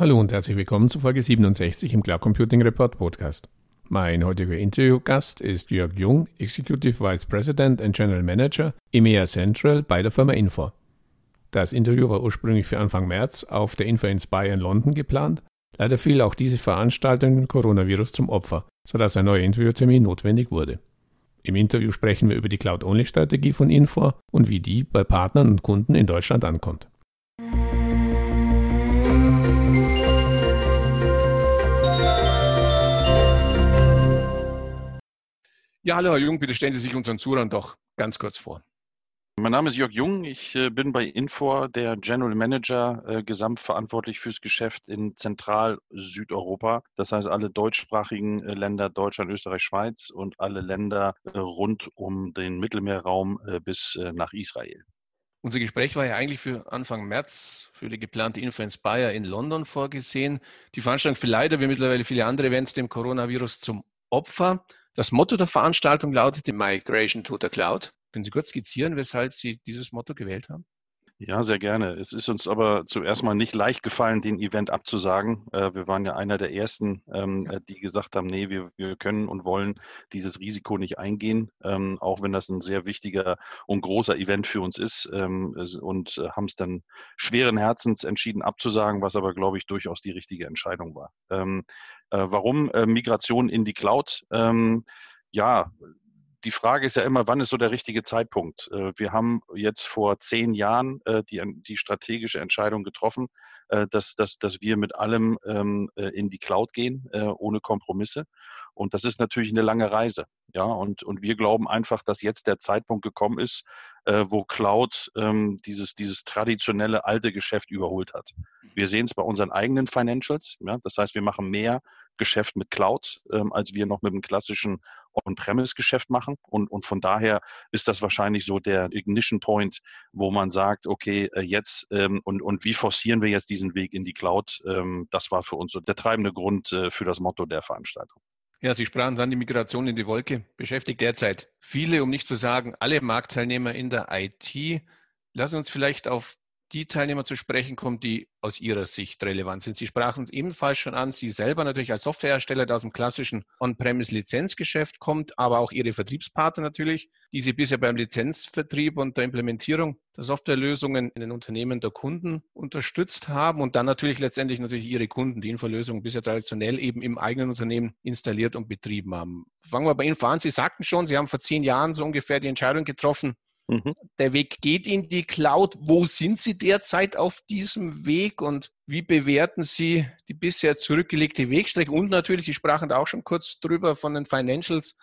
Hallo und herzlich willkommen zu Folge 67 im Cloud Computing Report Podcast. Mein heutiger Interviewgast ist Jörg Jung, Executive Vice President and General Manager EMEA Central bei der Firma Infor. Das Interview war ursprünglich für Anfang März auf der Info Inspire in London geplant. Leider fiel auch diese Veranstaltung Coronavirus zum Opfer, sodass ein neuer Interviewtermin notwendig wurde. Im Interview sprechen wir über die Cloud-Only-Strategie von Infor und wie die bei Partnern und Kunden in Deutschland ankommt. Ja, hallo Herr Jung, bitte stellen Sie sich unseren Zuhörern doch ganz kurz vor. Mein Name ist Jörg Jung. Ich äh, bin bei Infor der General Manager, äh, gesamtverantwortlich fürs Geschäft in Zentral-Südeuropa. Das heißt, alle deutschsprachigen äh, Länder, Deutschland, Österreich, Schweiz und alle Länder äh, rund um den Mittelmeerraum äh, bis nach Israel. Unser Gespräch war ja eigentlich für Anfang März für die geplante Info Inspire in London vorgesehen. Die Veranstaltung fiel leider, wie mittlerweile viele andere Events, dem Coronavirus zum Opfer. Das Motto der Veranstaltung lautete Migration to the Cloud. Können Sie kurz skizzieren, weshalb Sie dieses Motto gewählt haben? Ja, sehr gerne. Es ist uns aber zuerst mal nicht leicht gefallen, den Event abzusagen. Äh, wir waren ja einer der ersten, ähm, äh, die gesagt haben, nee, wir, wir können und wollen dieses Risiko nicht eingehen, ähm, auch wenn das ein sehr wichtiger und großer Event für uns ist ähm, und äh, haben es dann schweren Herzens entschieden abzusagen, was aber, glaube ich, durchaus die richtige Entscheidung war. Warum Migration in die Cloud? Ja, die Frage ist ja immer, wann ist so der richtige Zeitpunkt? Äh, wir haben jetzt vor zehn Jahren äh, die, die strategische Entscheidung getroffen, äh, dass, dass, dass wir mit allem ähm, in die Cloud gehen, ohne Kompromisse. Und das ist natürlich eine lange Reise. Ja, und, und wir glauben einfach, dass jetzt der Zeitpunkt gekommen ist, äh, wo Cloud ähm, dieses, dieses traditionelle alte Geschäft überholt hat. Wir sehen es bei unseren eigenen Financials. Ja, das heißt, wir machen mehr Geschäft mit Cloud, ähm, als wir noch mit dem klassischen On-Premise-Geschäft machen. Und, und von daher ist das wahrscheinlich so der Ignition Point, wo man sagt, okay, äh, jetzt ähm, und, und wie forcieren wir jetzt diesen Weg in die Cloud? Ähm, das war für uns so der treibende Grund äh, für das Motto der Veranstaltung. Ja, Sie sprachen dann die Migration in die Wolke, beschäftigt derzeit viele, um nicht zu sagen alle Marktteilnehmer in der IT. Lassen Sie uns vielleicht auf die Teilnehmer zu sprechen kommen, die aus Ihrer Sicht relevant sind. Sie sprachen es ebenfalls schon an. Sie selber natürlich als Softwarehersteller, der aus dem klassischen On-Premise-Lizenzgeschäft kommt, aber auch Ihre Vertriebspartner natürlich, die Sie bisher beim Lizenzvertrieb und der Implementierung der Softwarelösungen in den Unternehmen der Kunden unterstützt haben und dann natürlich letztendlich natürlich Ihre Kunden, die Infolösungen bisher traditionell eben im eigenen Unternehmen installiert und betrieben haben. Fangen wir bei Ihnen an. Sie sagten schon, Sie haben vor zehn Jahren so ungefähr die Entscheidung getroffen, Mhm. Der Weg geht in die Cloud. Wo sind Sie derzeit auf diesem Weg und wie bewerten Sie die bisher zurückgelegte Wegstrecke? Und natürlich, Sie sprachen da auch schon kurz drüber von den Financials.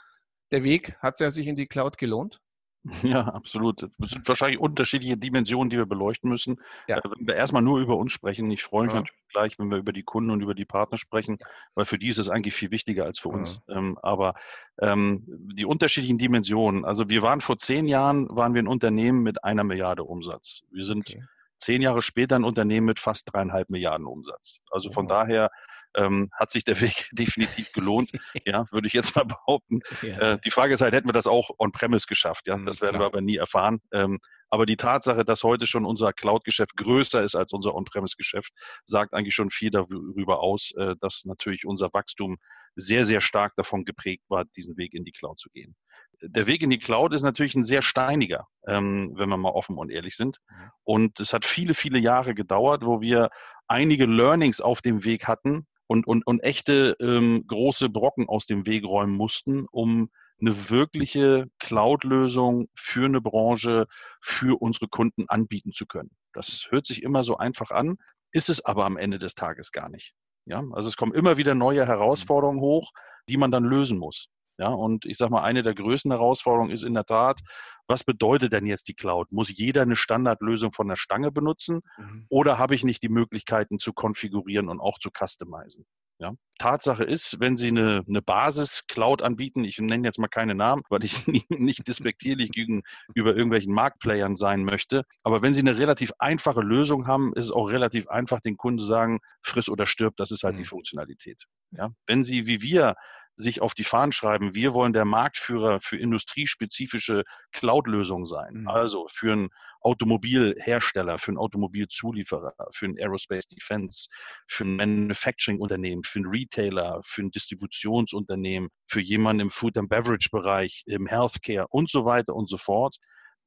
Der Weg, hat sich in die Cloud gelohnt? Ja, absolut. Das sind wahrscheinlich unterschiedliche Dimensionen, die wir beleuchten müssen. Ja. Äh, wenn wir erstmal nur über uns sprechen, ich freue mich ja. natürlich gleich, wenn wir über die Kunden und über die Partner sprechen, weil für die ist es eigentlich viel wichtiger als für uns. Ja. Ähm, aber ähm, die unterschiedlichen Dimensionen, also wir waren vor zehn Jahren, waren wir ein Unternehmen mit einer Milliarde Umsatz. Wir sind okay. zehn Jahre später ein Unternehmen mit fast dreieinhalb Milliarden Umsatz. Also von daher ähm, hat sich der Weg definitiv gelohnt, ja, würde ich jetzt mal behaupten. Ja. Äh, die Frage ist halt, hätten wir das auch on-premise geschafft? Ja, mhm, das werden klar. wir aber nie erfahren. Ähm, aber die Tatsache, dass heute schon unser Cloud-Geschäft größer ist als unser On-Premise-Geschäft, sagt eigentlich schon viel darüber aus, äh, dass natürlich unser Wachstum sehr, sehr stark davon geprägt war, diesen Weg in die Cloud zu gehen. Der Weg in die Cloud ist natürlich ein sehr steiniger, ähm, wenn wir mal offen und ehrlich sind. Und es hat viele, viele Jahre gedauert, wo wir einige Learnings auf dem Weg hatten, und, und, und echte ähm, große Brocken aus dem Weg räumen mussten, um eine wirkliche Cloud-Lösung für eine Branche, für unsere Kunden anbieten zu können. Das hört sich immer so einfach an, ist es aber am Ende des Tages gar nicht. Ja, also es kommen immer wieder neue Herausforderungen hoch, die man dann lösen muss. Ja, und ich sage mal, eine der größten Herausforderungen ist in der Tat, was bedeutet denn jetzt die Cloud? Muss jeder eine Standardlösung von der Stange benutzen mhm. oder habe ich nicht die Möglichkeiten zu konfigurieren und auch zu customizen? Ja. Tatsache ist, wenn Sie eine, eine Basis-Cloud anbieten, ich nenne jetzt mal keine Namen, weil ich nicht despektierlich gegenüber irgendwelchen Marktplayern sein möchte, aber wenn Sie eine relativ einfache Lösung haben, ist es auch relativ einfach, den Kunden zu sagen, friss oder stirb, das ist halt mhm. die Funktionalität. Ja. Wenn Sie wie wir sich auf die Fahnen schreiben, wir wollen der Marktführer für industriespezifische Cloud-Lösungen sein. Mhm. Also für einen Automobilhersteller, für einen Automobilzulieferer, für einen Aerospace Defense, für ein Manufacturing-Unternehmen, für einen Retailer, für ein Distributionsunternehmen, für jemanden im Food and Beverage-Bereich, im Healthcare und so weiter und so fort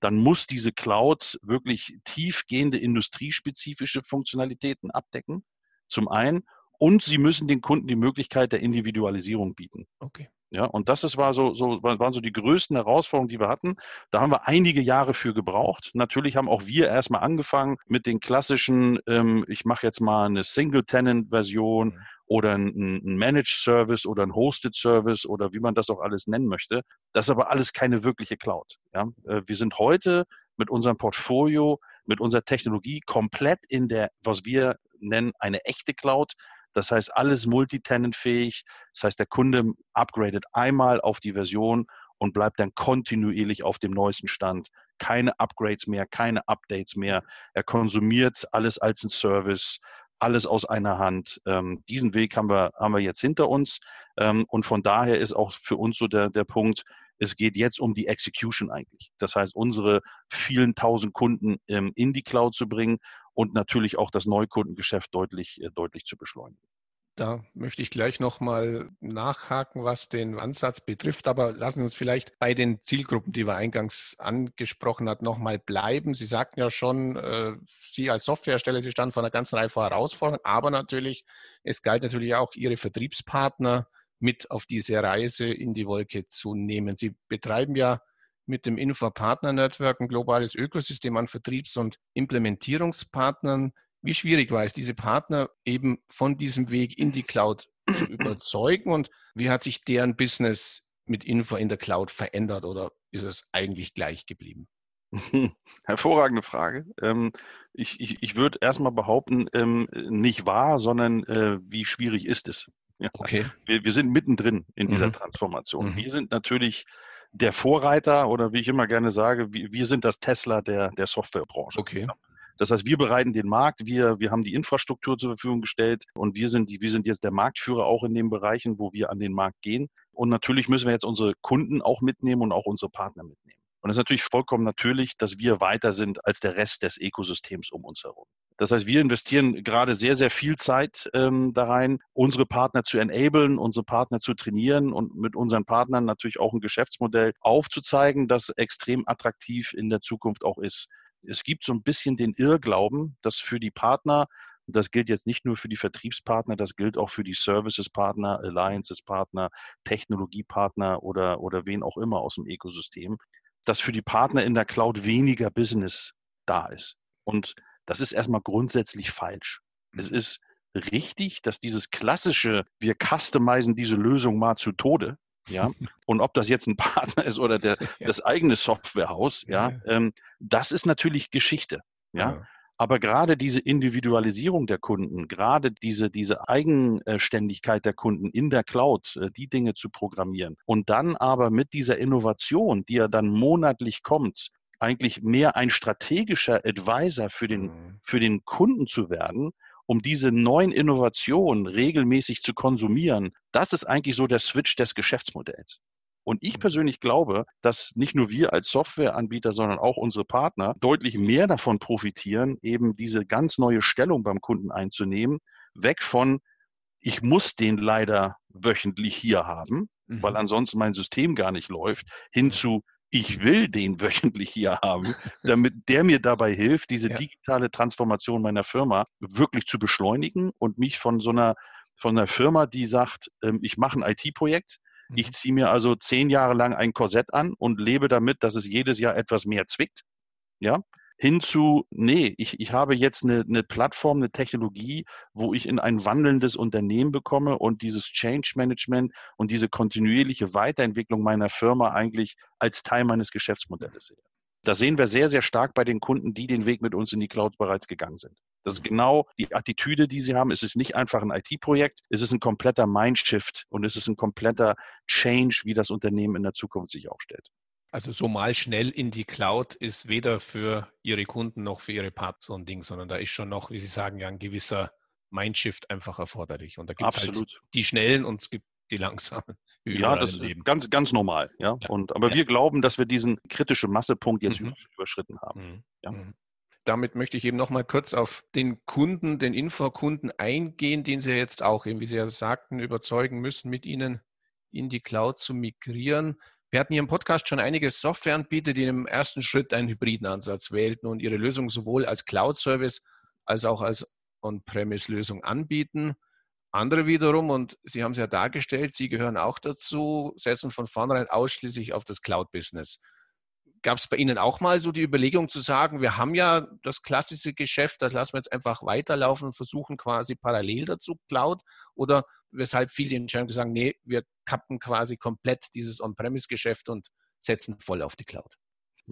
dann muss diese Cloud wirklich tiefgehende industriespezifische Funktionalitäten abdecken. Zum einen. Und sie müssen den Kunden die Möglichkeit der Individualisierung bieten. Okay. Ja, und das ist, war so, so, waren so die größten Herausforderungen, die wir hatten. Da haben wir einige Jahre für gebraucht. Natürlich haben auch wir erstmal angefangen mit den klassischen, ähm, ich mache jetzt mal eine Single-Tenant-Version mhm. oder ein, ein Managed Service oder ein Hosted Service oder wie man das auch alles nennen möchte. Das ist aber alles keine wirkliche Cloud. Ja? Äh, wir sind heute mit unserem Portfolio, mit unserer Technologie komplett in der, was wir nennen, eine echte Cloud. Das heißt, alles multitenantfähig. Das heißt, der Kunde upgradet einmal auf die Version und bleibt dann kontinuierlich auf dem neuesten Stand. Keine Upgrades mehr, keine Updates mehr. Er konsumiert alles als ein Service, alles aus einer Hand. Ähm, diesen Weg haben wir, haben wir jetzt hinter uns. Ähm, und von daher ist auch für uns so der, der Punkt, es geht jetzt um die Execution eigentlich. Das heißt, unsere vielen tausend Kunden ähm, in die Cloud zu bringen und natürlich auch das Neukundengeschäft deutlich, äh, deutlich zu beschleunigen. Da möchte ich gleich nochmal nachhaken, was den Ansatz betrifft. Aber lassen Sie uns vielleicht bei den Zielgruppen, die wir eingangs angesprochen hat, nochmal bleiben. Sie sagten ja schon, äh, Sie als Softwarehersteller, Sie standen vor einer ganzen Reihe von Herausforderungen. Aber natürlich, es galt natürlich auch Ihre Vertriebspartner mit auf diese Reise in die Wolke zu nehmen. Sie betreiben ja mit dem Infor Partner Network ein globales Ökosystem an Vertriebs- und Implementierungspartnern. Wie schwierig war es, diese Partner eben von diesem Weg in die Cloud zu überzeugen und wie hat sich deren Business mit Info in der Cloud verändert oder ist es eigentlich gleich geblieben? Hervorragende Frage. Ähm, ich, ich, ich würde erstmal behaupten, ähm, nicht wahr, sondern äh, wie schwierig ist es? Okay. Wir, wir sind mittendrin in dieser mhm. Transformation. Mhm. Wir sind natürlich der Vorreiter oder wie ich immer gerne sage, wir, wir sind das Tesla der, der Softwarebranche. Okay. Das heißt, wir bereiten den Markt, wir, wir haben die Infrastruktur zur Verfügung gestellt und wir sind, die, wir sind jetzt der Marktführer auch in den Bereichen, wo wir an den Markt gehen. Und natürlich müssen wir jetzt unsere Kunden auch mitnehmen und auch unsere Partner mitnehmen. Und es ist natürlich vollkommen natürlich, dass wir weiter sind als der Rest des Ökosystems um uns herum. Das heißt, wir investieren gerade sehr, sehr viel Zeit ähm, da rein, unsere Partner zu enablen, unsere Partner zu trainieren und mit unseren Partnern natürlich auch ein Geschäftsmodell aufzuzeigen, das extrem attraktiv in der Zukunft auch ist. Es gibt so ein bisschen den Irrglauben, dass für die Partner das gilt jetzt nicht nur für die Vertriebspartner, das gilt auch für die Services-Partner, Alliances-Partner, Technologiepartner oder, oder wen auch immer aus dem Ökosystem, dass für die Partner in der Cloud weniger Business da ist. Und das ist erstmal grundsätzlich falsch. Mhm. Es ist richtig, dass dieses klassische, wir customizen diese Lösung mal zu Tode, ja, und ob das jetzt ein Partner ist oder der, das eigene Softwarehaus, ja, ja. Ähm, das ist natürlich Geschichte, ja. Aber gerade diese Individualisierung der Kunden, gerade diese, diese Eigenständigkeit der Kunden in der Cloud, äh, die Dinge zu programmieren und dann aber mit dieser Innovation, die ja dann monatlich kommt, eigentlich mehr ein strategischer Advisor für den, mhm. für den Kunden zu werden, um diese neuen Innovationen regelmäßig zu konsumieren. Das ist eigentlich so der Switch des Geschäftsmodells. Und ich mhm. persönlich glaube, dass nicht nur wir als Softwareanbieter, sondern auch unsere Partner deutlich mehr davon profitieren, eben diese ganz neue Stellung beim Kunden einzunehmen, weg von, ich muss den leider wöchentlich hier haben, mhm. weil ansonsten mein System gar nicht läuft, hin zu, ich will den wöchentlich hier haben, damit der mir dabei hilft, diese ja. digitale Transformation meiner Firma wirklich zu beschleunigen und mich von so einer, von einer Firma, die sagt, ähm, ich mache ein IT-Projekt, ich mhm. ziehe mir also zehn Jahre lang ein Korsett an und lebe damit, dass es jedes Jahr etwas mehr zwickt. Ja, hin zu, nee, ich, ich habe jetzt eine, eine Plattform, eine Technologie, wo ich in ein wandelndes Unternehmen bekomme und dieses Change Management und diese kontinuierliche Weiterentwicklung meiner Firma eigentlich als Teil meines Geschäftsmodells sehe. Das sehen wir sehr, sehr stark bei den Kunden, die den Weg mit uns in die Cloud bereits gegangen sind. Das ist genau die Attitüde, die sie haben. Es ist nicht einfach ein IT-Projekt, es ist ein kompletter Mindshift und es ist ein kompletter Change, wie das Unternehmen in der Zukunft sich aufstellt. Also so mal schnell in die Cloud ist weder für Ihre Kunden noch für Ihre Partner so ein Ding, sondern da ist schon noch, wie Sie sagen, ja ein gewisser Mindshift einfach erforderlich. Und da gibt es halt die schnellen und es gibt die langsamen. Ja, das ist ganz, ganz normal. Ja? ja. Und, aber ja. wir glauben, dass wir diesen kritischen Massepunkt jetzt mhm. überschritten haben. Mhm. Ja. Mhm. Damit möchte ich eben noch mal kurz auf den Kunden, den Infokunden eingehen, den Sie jetzt auch, wie Sie ja sagten, überzeugen müssen, mit Ihnen in die Cloud zu migrieren. Wir hatten hier im Podcast schon einige Softwareanbieter, die im ersten Schritt einen hybriden Ansatz wählten und ihre Lösung sowohl als Cloud-Service als auch als On-Premise-Lösung anbieten. Andere wiederum, und Sie haben es ja dargestellt, Sie gehören auch dazu, setzen von vornherein ausschließlich auf das Cloud-Business. Gab es bei Ihnen auch mal so die Überlegung zu sagen, wir haben ja das klassische Geschäft, das lassen wir jetzt einfach weiterlaufen und versuchen quasi parallel dazu Cloud? Oder weshalb viele die Entscheidung sagen, nee, wir kappen quasi komplett dieses On-Premise-Geschäft und setzen voll auf die Cloud?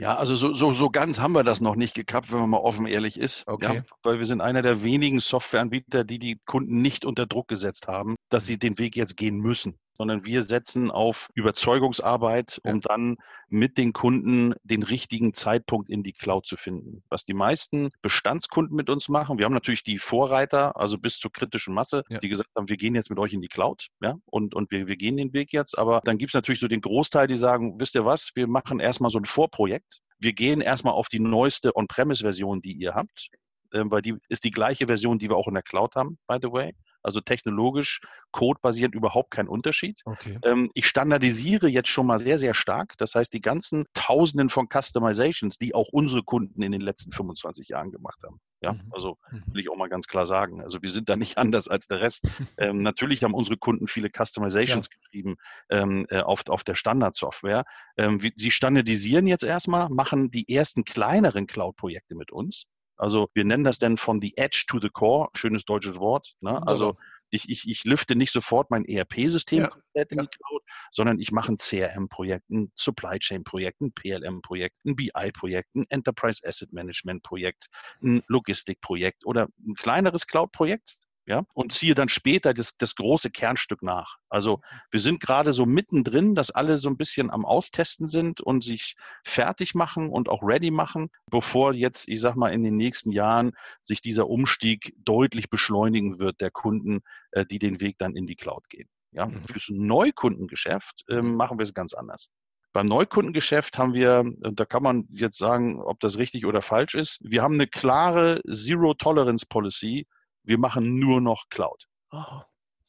Ja, also so, so, so ganz haben wir das noch nicht gekappt, wenn man mal offen ehrlich ist. Okay. Ja, weil wir sind einer der wenigen Softwareanbieter, die die Kunden nicht unter Druck gesetzt haben, dass sie den Weg jetzt gehen müssen sondern wir setzen auf Überzeugungsarbeit, um ja. dann mit den Kunden den richtigen Zeitpunkt in die Cloud zu finden. Was die meisten Bestandskunden mit uns machen, wir haben natürlich die Vorreiter, also bis zur kritischen Masse, ja. die gesagt haben, wir gehen jetzt mit euch in die Cloud, ja, und, und wir, wir gehen den Weg jetzt. Aber dann gibt es natürlich so den Großteil, die sagen, wisst ihr was, wir machen erstmal so ein Vorprojekt. Wir gehen erstmal auf die neueste On-Premise-Version, die ihr habt ähm, weil die ist die gleiche Version, die wir auch in der Cloud haben, by the way. Also technologisch, codebasierend überhaupt kein Unterschied. Okay. Ähm, ich standardisiere jetzt schon mal sehr, sehr stark. Das heißt, die ganzen Tausenden von Customizations, die auch unsere Kunden in den letzten 25 Jahren gemacht haben. Ja, mhm. also mhm. will ich auch mal ganz klar sagen. Also wir sind da nicht anders als der Rest. ähm, natürlich haben unsere Kunden viele Customizations ja. geschrieben ähm, äh, auf, auf der Standardsoftware. Ähm, sie standardisieren jetzt erstmal, machen die ersten kleineren Cloud-Projekte mit uns. Also wir nennen das dann von the edge to the core, schönes deutsches Wort. Ne? Also ich, ich, ich lüfte nicht sofort mein ERP-System ja. komplett in die Cloud, sondern ich mache ein CRM-Projekt, ein Supply Chain-Projekt, ein PLM-Projekt, ein BI-Projekt, ein Enterprise Asset Management-Projekt, ein Logistik-Projekt oder ein kleineres Cloud-Projekt ja, und ziehe dann später das, das große Kernstück nach. Also wir sind gerade so mittendrin, dass alle so ein bisschen am Austesten sind und sich fertig machen und auch ready machen, bevor jetzt, ich sag mal, in den nächsten Jahren sich dieser Umstieg deutlich beschleunigen wird der Kunden, äh, die den Weg dann in die Cloud gehen. Ja, mhm. fürs Neukundengeschäft äh, machen wir es ganz anders. Beim Neukundengeschäft haben wir, da kann man jetzt sagen, ob das richtig oder falsch ist, wir haben eine klare Zero-Tolerance-Policy wir machen nur noch Cloud. Oh.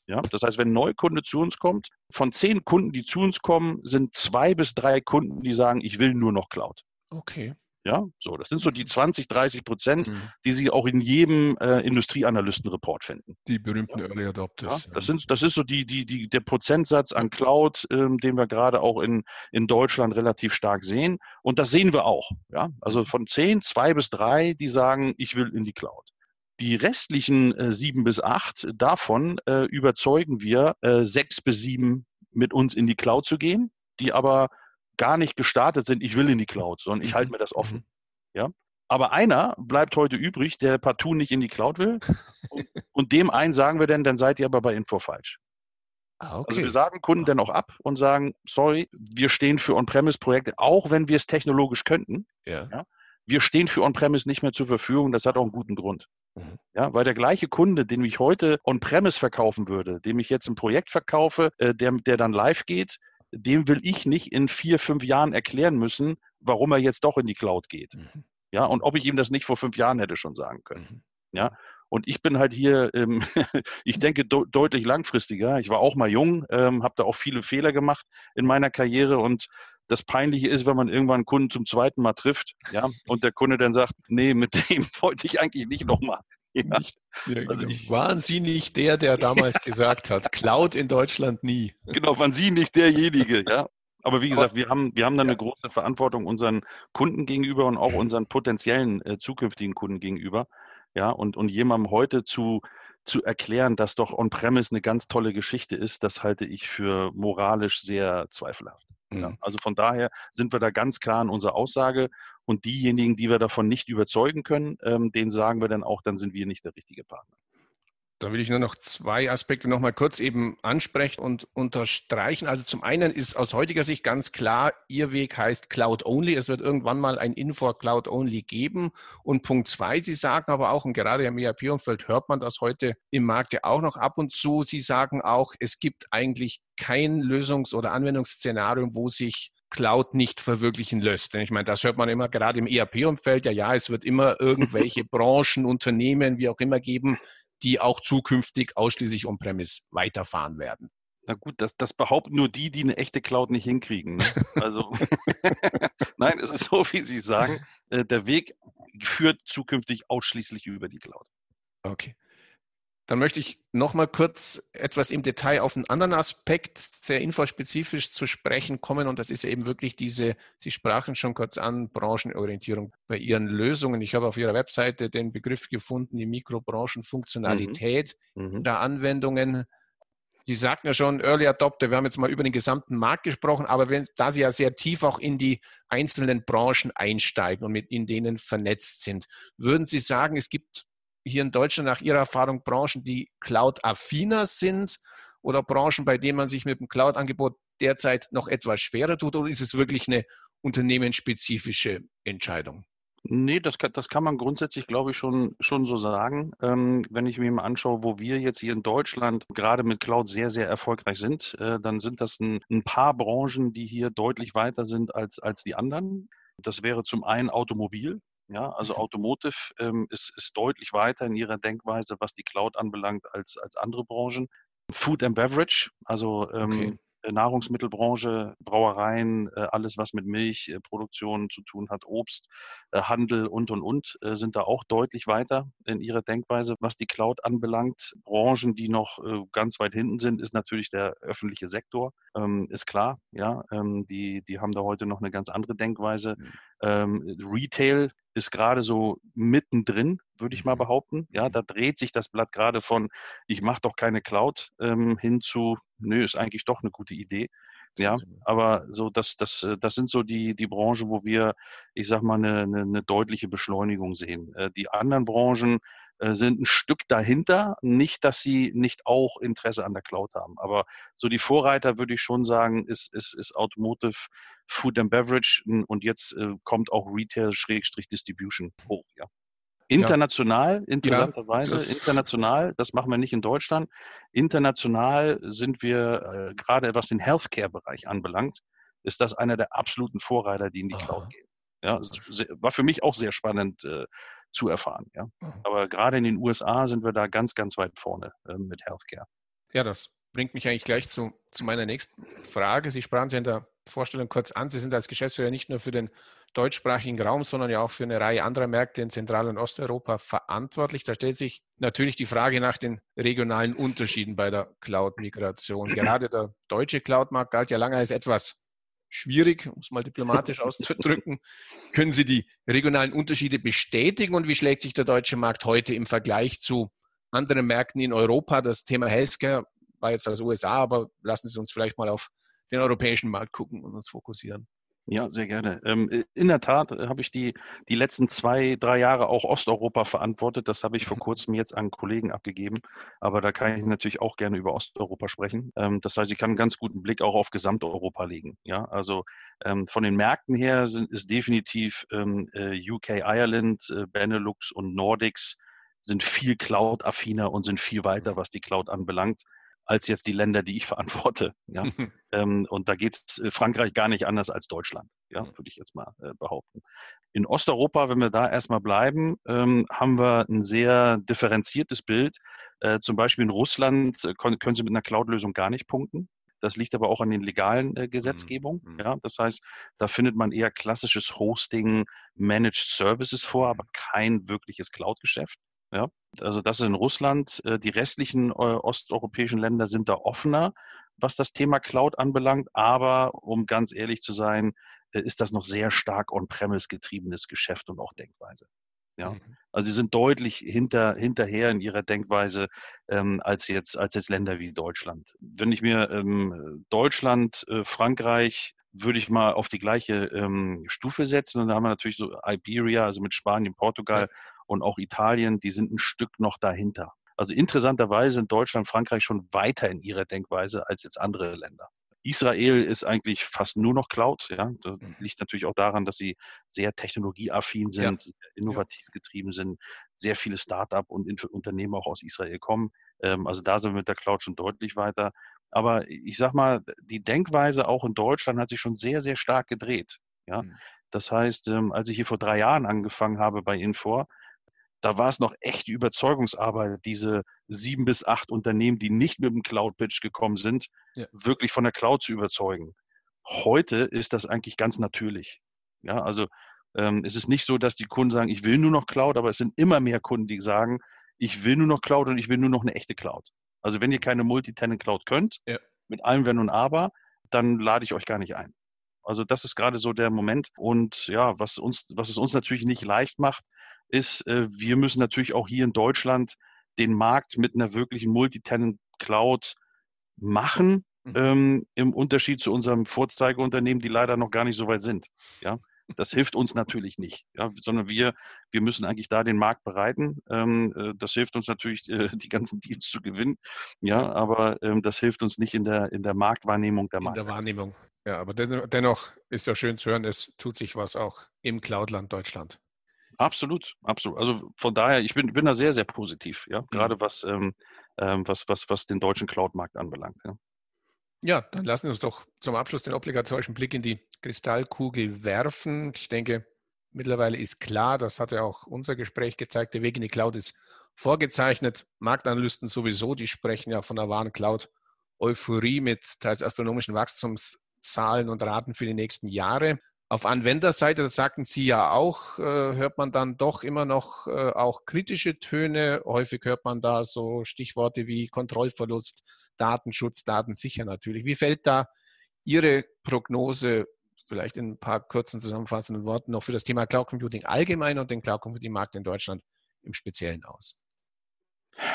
Ja, das heißt, wenn ein Neukunde zu uns kommt, von zehn Kunden, die zu uns kommen, sind zwei bis drei Kunden, die sagen, ich will nur noch Cloud. Okay. Ja, so, das sind so die 20, 30 Prozent, mhm. die Sie auch in jedem äh, Industrieanalystenreport finden. Die berühmten ja. Early Adopters. Ja, das, sind, das ist so die, die, die, der Prozentsatz an Cloud, ähm, den wir gerade auch in, in Deutschland relativ stark sehen. Und das sehen wir auch. Ja, also von zehn, zwei bis drei, die sagen, ich will in die Cloud. Die restlichen äh, sieben bis acht, davon äh, überzeugen wir äh, sechs bis sieben mit uns in die Cloud zu gehen, die aber gar nicht gestartet sind, ich will in die Cloud, sondern ich halte mhm. mir das offen. Mhm. Ja? Aber einer bleibt heute übrig, der partout nicht in die Cloud will. Und, und dem einen sagen wir dann, dann seid ihr aber bei Info falsch. Ah, okay. Also wir sagen Kunden dann auch ab und sagen, sorry, wir stehen für On-Premise-Projekte, auch wenn wir es technologisch könnten. Ja. ja wir stehen für On-Premise nicht mehr zur Verfügung. Das hat auch einen guten Grund. Mhm. Ja, weil der gleiche Kunde, den ich heute On-Premise verkaufen würde, dem ich jetzt ein Projekt verkaufe, äh, der, der dann live geht, dem will ich nicht in vier, fünf Jahren erklären müssen, warum er jetzt doch in die Cloud geht. Mhm. Ja, und ob ich ihm das nicht vor fünf Jahren hätte schon sagen können. Mhm. Ja, und ich bin halt hier, ähm, ich denke de deutlich langfristiger. Ich war auch mal jung, ähm, habe da auch viele Fehler gemacht in meiner Karriere und das Peinliche ist, wenn man irgendwann einen Kunden zum zweiten Mal trifft, ja, und der Kunde dann sagt, nee, mit dem wollte ich eigentlich nicht nochmal. Ja. Ja, also genau. ich, waren Sie nicht der, der damals gesagt hat, Cloud in Deutschland nie? Genau, waren Sie nicht derjenige, ja. Aber wie gesagt, wir haben, wir haben dann ja. eine große Verantwortung unseren Kunden gegenüber und auch unseren potenziellen äh, zukünftigen Kunden gegenüber. Ja, und, und jemandem heute zu, zu erklären, dass doch On-Premise eine ganz tolle Geschichte ist, das halte ich für moralisch sehr zweifelhaft. Ja, mhm. also von daher sind wir da ganz klar in unserer Aussage und diejenigen, die wir davon nicht überzeugen können, ähm, denen sagen wir dann auch, dann sind wir nicht der richtige Partner. Da will ich nur noch zwei Aspekte noch mal kurz eben ansprechen und unterstreichen. Also zum einen ist aus heutiger Sicht ganz klar, Ihr Weg heißt Cloud Only. Es wird irgendwann mal ein Infor Cloud Only geben. Und Punkt zwei, Sie sagen aber auch, und gerade im ERP-Umfeld hört man das heute im Markt ja auch noch ab und zu, Sie sagen auch, es gibt eigentlich kein Lösungs- oder Anwendungsszenario, wo sich Cloud nicht verwirklichen lässt. Denn ich meine, das hört man immer gerade im ERP-Umfeld. Ja, ja, es wird immer irgendwelche Branchen, Unternehmen, wie auch immer geben, die auch zukünftig ausschließlich on-premise weiterfahren werden. Na gut, das, das behaupten nur die, die eine echte Cloud nicht hinkriegen. Ne? Also, nein, es ist so, wie Sie sagen, äh, der Weg führt zukünftig ausschließlich über die Cloud. Okay. Dann möchte ich noch mal kurz etwas im Detail auf einen anderen Aspekt sehr infospezifisch zu sprechen kommen. Und das ist eben wirklich diese, Sie sprachen schon kurz an, Branchenorientierung bei Ihren Lösungen. Ich habe auf Ihrer Webseite den Begriff gefunden, die Mikrobranchenfunktionalität mhm. mhm. der Anwendungen. Sie sagten ja schon, Early Adopter, wir haben jetzt mal über den gesamten Markt gesprochen, aber wenn, da Sie ja sehr tief auch in die einzelnen Branchen einsteigen und mit in denen vernetzt sind, würden Sie sagen, es gibt hier in Deutschland nach Ihrer Erfahrung Branchen, die Cloud-affiner sind oder Branchen, bei denen man sich mit dem Cloud-Angebot derzeit noch etwas schwerer tut oder ist es wirklich eine unternehmensspezifische Entscheidung? Nee, das kann, das kann man grundsätzlich, glaube ich, schon, schon so sagen. Ähm, wenn ich mir mal anschaue, wo wir jetzt hier in Deutschland gerade mit Cloud sehr, sehr erfolgreich sind, äh, dann sind das ein, ein, paar Branchen, die hier deutlich weiter sind als, als die anderen. Das wäre zum einen Automobil. Ja, also mhm. Automotive ähm, ist, ist deutlich weiter in ihrer Denkweise, was die Cloud anbelangt, als, als andere Branchen. Food and Beverage, also ähm, okay. Äh, Nahrungsmittelbranche, Brauereien, äh, alles, was mit Milchproduktion äh, zu tun hat, Obst, Handel und, und, und, sind da auch deutlich weiter in ihrer Denkweise, was die Cloud anbelangt. Branchen, die noch ganz weit hinten sind, ist natürlich der öffentliche Sektor, ähm, ist klar, ja, ähm, die, die haben da heute noch eine ganz andere Denkweise. Mhm. Retail ist gerade so mittendrin, würde ich mal mhm. behaupten. Ja, mhm. da dreht sich das Blatt gerade von, ich mache doch keine Cloud, ähm, hin zu, nö, ist eigentlich doch eine gute Idee. Ja, aber so das, das, äh, das sind so die, die Branchen, wo wir, ich sag mal, eine, eine, eine deutliche Beschleunigung sehen. Äh, die anderen Branchen sind ein Stück dahinter. Nicht, dass sie nicht auch Interesse an der Cloud haben. Aber so die Vorreiter würde ich schon sagen, ist, ist, ist Automotive, Food and Beverage und jetzt äh, kommt auch Retail-Distribution hoch. Ja. International, ja. interessanterweise, ja, international, das machen wir nicht in Deutschland. International sind wir, äh, gerade was den Healthcare-Bereich anbelangt, ist das einer der absoluten Vorreiter, die in die Aha. Cloud gehen. Ja, war für mich auch sehr spannend, äh, zu erfahren. Ja. Mhm. Aber gerade in den USA sind wir da ganz, ganz weit vorne äh, mit Healthcare. Ja, das bringt mich eigentlich gleich zu, zu meiner nächsten Frage. Sie sprachen es in der Vorstellung kurz an. Sie sind als Geschäftsführer nicht nur für den deutschsprachigen Raum, sondern ja auch für eine Reihe anderer Märkte in Zentral- und Osteuropa verantwortlich. Da stellt sich natürlich die Frage nach den regionalen Unterschieden bei der Cloud-Migration. Gerade der deutsche Cloud-Markt galt ja lange als etwas schwierig, um es mal diplomatisch auszudrücken. Können Sie die regionalen Unterschiede bestätigen und wie schlägt sich der deutsche Markt heute im Vergleich zu anderen Märkten in Europa? Das Thema Healthcare war jetzt aus USA, aber lassen Sie uns vielleicht mal auf den europäischen Markt gucken und uns fokussieren. Ja, sehr gerne. Ähm, in der Tat äh, habe ich die, die letzten zwei, drei Jahre auch Osteuropa verantwortet. Das habe ich vor mhm. kurzem jetzt an Kollegen abgegeben. Aber da kann ich natürlich auch gerne über Osteuropa sprechen. Ähm, das heißt, ich kann einen ganz guten Blick auch auf Gesamteuropa legen. Ja, also ähm, von den Märkten her sind, ist definitiv äh, UK, Ireland, äh, Benelux und Nordics sind viel Cloud-affiner und sind viel weiter, was die Cloud anbelangt als jetzt die Länder, die ich verantworte. Ja? ähm, und da geht es äh, Frankreich gar nicht anders als Deutschland, ja, würde ich jetzt mal äh, behaupten. In Osteuropa, wenn wir da erstmal bleiben, ähm, haben wir ein sehr differenziertes Bild. Äh, zum Beispiel in Russland äh, können Sie mit einer Cloud-Lösung gar nicht punkten. Das liegt aber auch an den legalen äh, Gesetzgebungen. Mhm. Ja, das heißt, da findet man eher klassisches Hosting, Managed Services vor, aber kein wirkliches Cloud-Geschäft. Ja, also das ist in Russland. Äh, die restlichen äh, osteuropäischen Länder sind da offener, was das Thema Cloud anbelangt. Aber um ganz ehrlich zu sein, äh, ist das noch sehr stark on-premise getriebenes Geschäft und auch Denkweise. Ja, mhm. also sie sind deutlich hinter, hinterher in ihrer Denkweise ähm, als jetzt als jetzt Länder wie Deutschland. Wenn ich mir ähm, Deutschland, äh, Frankreich würde ich mal auf die gleiche ähm, Stufe setzen. Und da haben wir natürlich so Iberia, also mit Spanien, Portugal, und auch Italien, die sind ein Stück noch dahinter. Also interessanterweise sind Deutschland, Frankreich schon weiter in ihrer Denkweise als jetzt andere Länder. Israel ist eigentlich fast nur noch Cloud. Ja, das mhm. liegt natürlich auch daran, dass sie sehr technologieaffin sind, ja. innovativ getrieben sind, sehr viele Start-up und Unternehmen auch aus Israel kommen. Ähm, also da sind wir mit der Cloud schon deutlich weiter. Aber ich sag mal, die Denkweise auch in Deutschland hat sich schon sehr, sehr stark gedreht. Ja, mhm. das heißt, ähm, als ich hier vor drei Jahren angefangen habe bei Infor, da war es noch echte Überzeugungsarbeit, diese sieben bis acht Unternehmen, die nicht mit dem Cloud-Pitch gekommen sind, ja. wirklich von der Cloud zu überzeugen. Heute ist das eigentlich ganz natürlich. Ja, also ähm, es ist nicht so, dass die Kunden sagen, ich will nur noch Cloud, aber es sind immer mehr Kunden, die sagen, ich will nur noch Cloud und ich will nur noch eine echte Cloud. Also wenn ihr keine Multitenant-Cloud könnt, ja. mit allem Wenn und Aber, dann lade ich euch gar nicht ein. Also das ist gerade so der Moment. Und ja, was uns, was es uns natürlich nicht leicht macht, ist, äh, wir müssen natürlich auch hier in Deutschland den Markt mit einer wirklichen Multitenant-Cloud machen, mhm. ähm, im Unterschied zu unserem Vorzeigeunternehmen, die leider noch gar nicht so weit sind. Ja, das hilft uns natürlich nicht, ja, sondern wir, wir müssen eigentlich da den Markt bereiten. Ähm, äh, das hilft uns natürlich, äh, die ganzen Deals zu gewinnen. Ja, aber ähm, das hilft uns nicht in der, in der Marktwahrnehmung der Markt. In der Wahrnehmung. Ja, aber dennoch ist ja schön zu hören, es tut sich was auch im Cloudland Deutschland. Absolut, absolut. Also von daher, ich bin, bin da sehr, sehr positiv, ja, mhm. gerade was, ähm, ähm, was, was, was den deutschen Cloud-Markt anbelangt. Ja. ja, dann lassen wir uns doch zum Abschluss den obligatorischen Blick in die Kristallkugel werfen. Ich denke, mittlerweile ist klar, das hat ja auch unser Gespräch gezeigt, der Weg in die Cloud ist vorgezeichnet. Marktanalysten sowieso, die sprechen ja von einer wahren Cloud-Euphorie mit teils astronomischen Wachstumszahlen und Raten für die nächsten Jahre. Auf Anwenderseite, das sagten Sie ja auch, äh, hört man dann doch immer noch äh, auch kritische Töne. Häufig hört man da so Stichworte wie Kontrollverlust, Datenschutz, Datensicher natürlich. Wie fällt da Ihre Prognose, vielleicht in ein paar kurzen zusammenfassenden Worten, noch für das Thema Cloud Computing allgemein und den Cloud Computing Markt in Deutschland im Speziellen aus?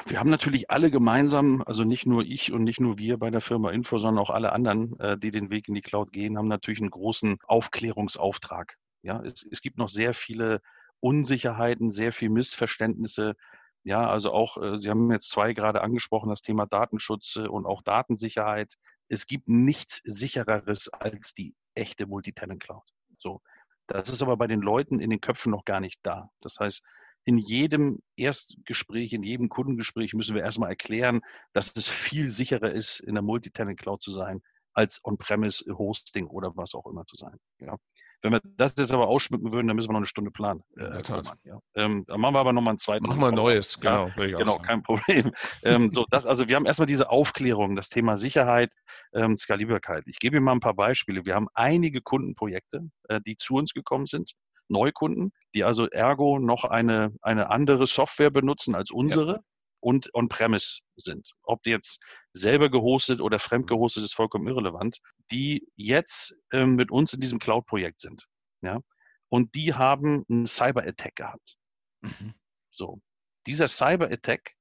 Wir haben natürlich alle gemeinsam, also nicht nur ich und nicht nur wir bei der Firma Info, sondern auch alle anderen, äh, die den Weg in die Cloud gehen, haben natürlich einen großen Aufklärungsauftrag. Ja, es, es gibt noch sehr viele Unsicherheiten, sehr viel Missverständnisse. Ja, also auch, äh, Sie haben jetzt zwei gerade angesprochen, das Thema Datenschutz äh, und auch Datensicherheit. Es gibt nichts sichereres als die echte Multitenant Cloud. So. Das ist aber bei den Leuten in den Köpfen noch gar nicht da. Das heißt, in jedem Erstgespräch, in jedem Kundengespräch müssen wir erstmal erklären, dass es viel sicherer ist, in der Multitenant Cloud zu sein, als On-Premise Hosting oder was auch immer zu sein. Ja. Wenn wir das jetzt aber ausschmücken würden, dann müssen wir noch eine Stunde planen. Äh, ja. ähm, dann machen wir aber nochmal einen zweiten. Wir ein neues, genau. Ja, genau, kein Problem. ähm, so, das, also wir haben erstmal diese Aufklärung, das Thema Sicherheit, ähm, Skalierbarkeit. Ich gebe Ihnen mal ein paar Beispiele. Wir haben einige Kundenprojekte, äh, die zu uns gekommen sind, Neukunden, die also ergo noch eine, eine andere Software benutzen als unsere ja. und on-premise sind. Ob die jetzt selber gehostet oder fremd gehostet ist vollkommen irrelevant, die jetzt äh, mit uns in diesem Cloud-Projekt sind. Ja? Und die haben einen Cyber-Attack gehabt. Mhm. So. Dieser Cyber-Attack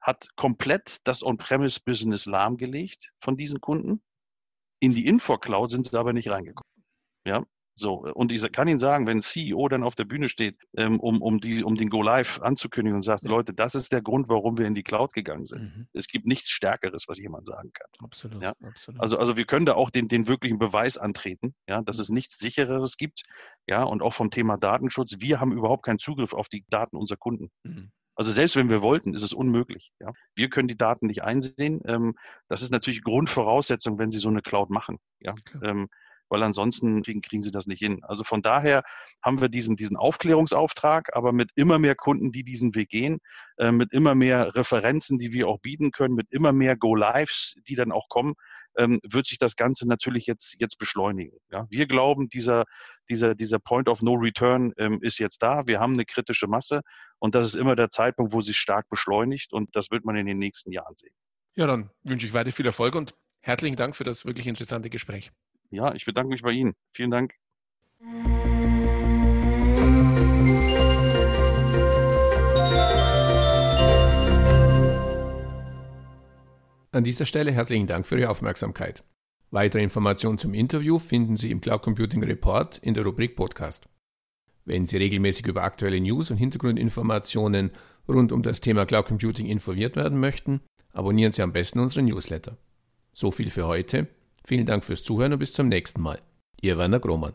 hat komplett das On-Premise-Business lahmgelegt von diesen Kunden. In die Info-Cloud sind sie aber nicht reingekommen. Ja, so, und ich kann Ihnen sagen, wenn ein CEO dann auf der Bühne steht, ähm, um, um, die, um den Go Live anzukündigen und sagt. Leute, das ist der Grund, warum wir in die Cloud gegangen sind. Mhm. Es gibt nichts Stärkeres, was jemand sagen kann. Absolut, ja? absolut. Also, also wir können da auch den, den wirklichen Beweis antreten, ja, dass mhm. es nichts sichereres gibt. Ja, und auch vom Thema Datenschutz. Wir haben überhaupt keinen Zugriff auf die Daten unserer Kunden. Mhm. Also selbst wenn wir wollten, ist es unmöglich. Ja? Wir können die Daten nicht einsehen. Ähm, das ist natürlich Grundvoraussetzung, wenn Sie so eine Cloud machen. Ja? Ähm, weil ansonsten kriegen, kriegen sie das nicht hin. Also von daher haben wir diesen, diesen Aufklärungsauftrag, aber mit immer mehr Kunden, die diesen Weg gehen, äh, mit immer mehr Referenzen, die wir auch bieten können, mit immer mehr Go-Lives, die dann auch kommen, ähm, wird sich das Ganze natürlich jetzt, jetzt beschleunigen. Ja? Wir glauben, dieser, dieser, dieser Point of No Return ähm, ist jetzt da. Wir haben eine kritische Masse und das ist immer der Zeitpunkt, wo sich stark beschleunigt und das wird man in den nächsten Jahren sehen. Ja, dann wünsche ich weiter viel Erfolg und herzlichen Dank für das wirklich interessante Gespräch. Ja, ich bedanke mich bei Ihnen. Vielen Dank. An dieser Stelle herzlichen Dank für Ihre Aufmerksamkeit. Weitere Informationen zum Interview finden Sie im Cloud Computing Report in der Rubrik Podcast. Wenn Sie regelmäßig über aktuelle News und Hintergrundinformationen rund um das Thema Cloud Computing informiert werden möchten, abonnieren Sie am besten unseren Newsletter. So viel für heute. Vielen Dank fürs Zuhören und bis zum nächsten Mal. Ihr Werner Grohmann.